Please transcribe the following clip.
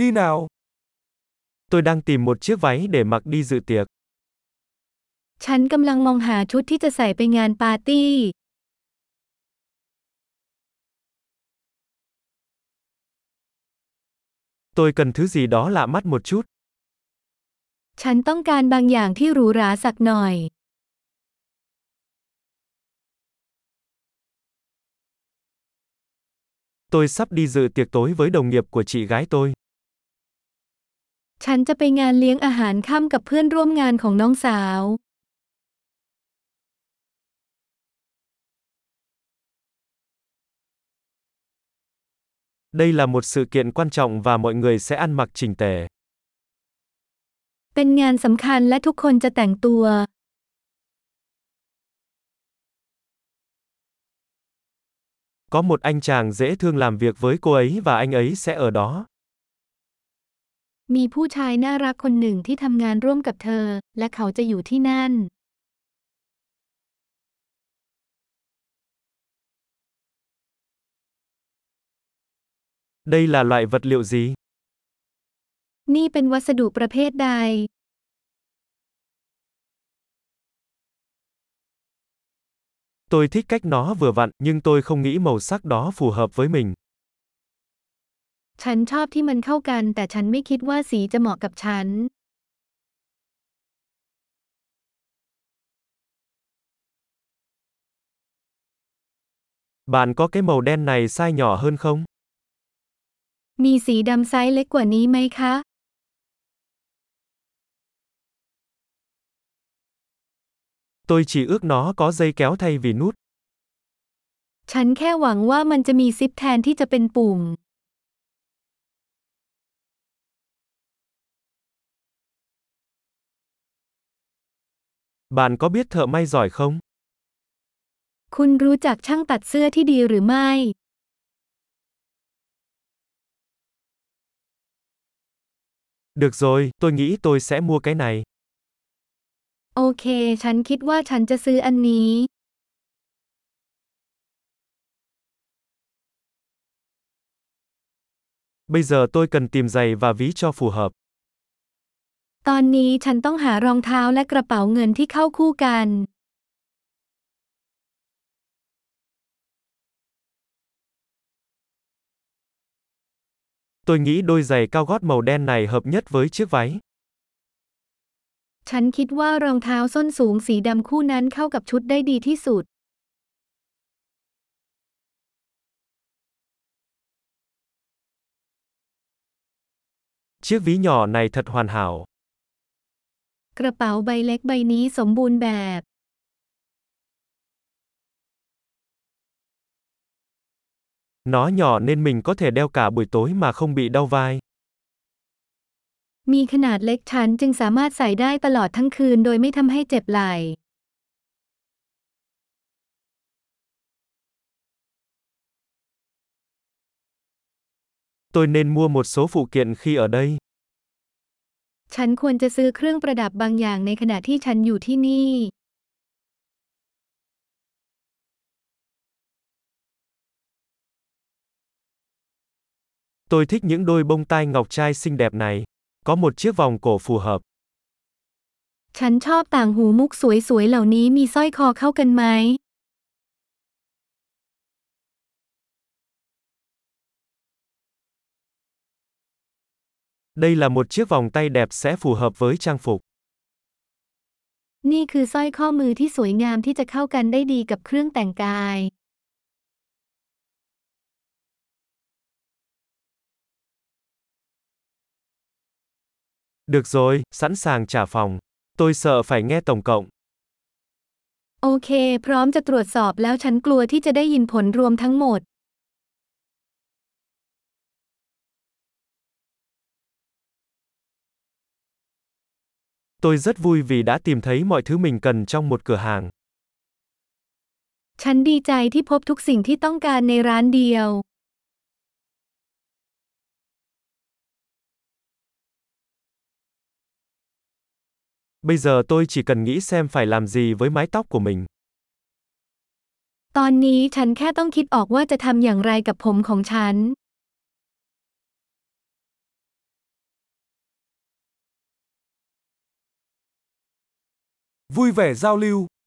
Đi nào. Tôi đang tìm một chiếc váy để mặc đi dự tiệc. ฉันกำลังมองหาชุดที่จะใส่ไปงานปาร์ตี้ Tôi cần thứ gì đó lạ mắt một chút. ฉันต้องการบางอย่างที่หรูหราสักหน่อย Tôi sắp đi dự tiệc tối với đồng nghiệp của chị gái tôi. ฉันจะไปงานเลี้ยงอาหารค่ำกับเพื่อนร่วมงานของน้องสาว Đây là một sự kiện quan trọng và mọi người sẽ ăn mặc chỉnh tề. เป็นงานสำคัญและทุกคนจะแต่งตัว Có một anh chàng dễ thương làm việc với cô ấy và anh ấy sẽ ở đó. มีผู้ชายน่ารักคนหนึ่งที่ทำงานร่วมกับเธอ และเขาจะอยู่ที่นั่น Đây là loại vật liệu gì? นี่เป็นวัสดุประเภทใด Tôi thích cách nó vừa vặn, nhưng tôi không nghĩ màu sắc đó phù hợp với mình. ฉันชอบที่มันเข้ากัน แต่ฉันไม่คิดว่าสีจะเหมาะกับฉัน Bạn có cái màu đen này size nhỏ hơn không? มีสีดำไซส์เล็กกว่านี้ไหมคะ Tôi chỉ ước nó có dây kéo thay vì nút. ฉันแค่หวังว่ามันจะมีซิปแทนที่จะเป็นปุ่ม Bạn có biết thợ may giỏi không? คุณรู้จักช่างตัดเสื้อที่ดีหรือไม่ Được rồi, tôi nghĩ tôi sẽ mua cái này. โอเค ฉันคิดว่าฉันจะซื้ออันนี้ Bây giờ tôi cần tìm giày và ví cho phù hợp. ตอนนี้ฉันต้องหารองเท้าและกระเป๋าเงินที่เข้าคู่กัน Tôi nghĩ đôi giày cao gót màu đen này hợp nhất với chiếc váy. ฉันคิดว่ารองเท้าส้นสูงสีดำคู่นั้นเข้ากับชุดได้ดีที่สุด Chiếc ví nhỏ này thật hoàn hảo. กระเป๋าใบเล็กใบนี้สมบูรณ์แบบ Nó nhỏ nên mình có thể đeo cả buổi tối mà không bị đau vai. มีขนาดเล็กฉันจึงสามารถใส่ได้ตลอดทั้งคืนโดยไม่ทำให้เจ็บไหล่ Tôi nên mua một số phụ kiện khi ở đây. ฉันควรจะซื้อเครื่องประดับบางอย่างในขณะที่ฉันอยู่ที่นี่ Tôi thích những đôi bông tai ngọc trai xinh đẹp này. Có một chiếc vòng cổ phù hợp. ฉันชอบต่างหูมุกสวยๆเหล่านี้มีสร้อยคอเข้ากันไหม Đây là một chiếc vòng tay đẹp sẽ phù hợp với trang phục. นี่คือสร้อยข้อมือที่สวยงามที่จะเข้ากันได้ดีกับเครื่องแต่งกาย Được rồi, sẵn sàng trả phòng. Tôi sợ phải nghe tổng cộng. โอเค พร้อมจะตรวจสอบแล้วฉันกลัวที่จะได้ยินผลรวมทั้งหมด Tôi rất vui vì đã tìm thấy mọi thứ mình cần trong một cửa hàng. ฉันดีใจที่พบทุกสิ่งที่ต้องการในร้านเดียว Bây giờ tôi chỉ cần nghĩ xem phải làm gì với mái tóc của mình. ตอนนี้ฉันแค่ต้องคิดออกว่าจะทำอย่างไรกับผมของฉัน Vui vẻ giao lưu.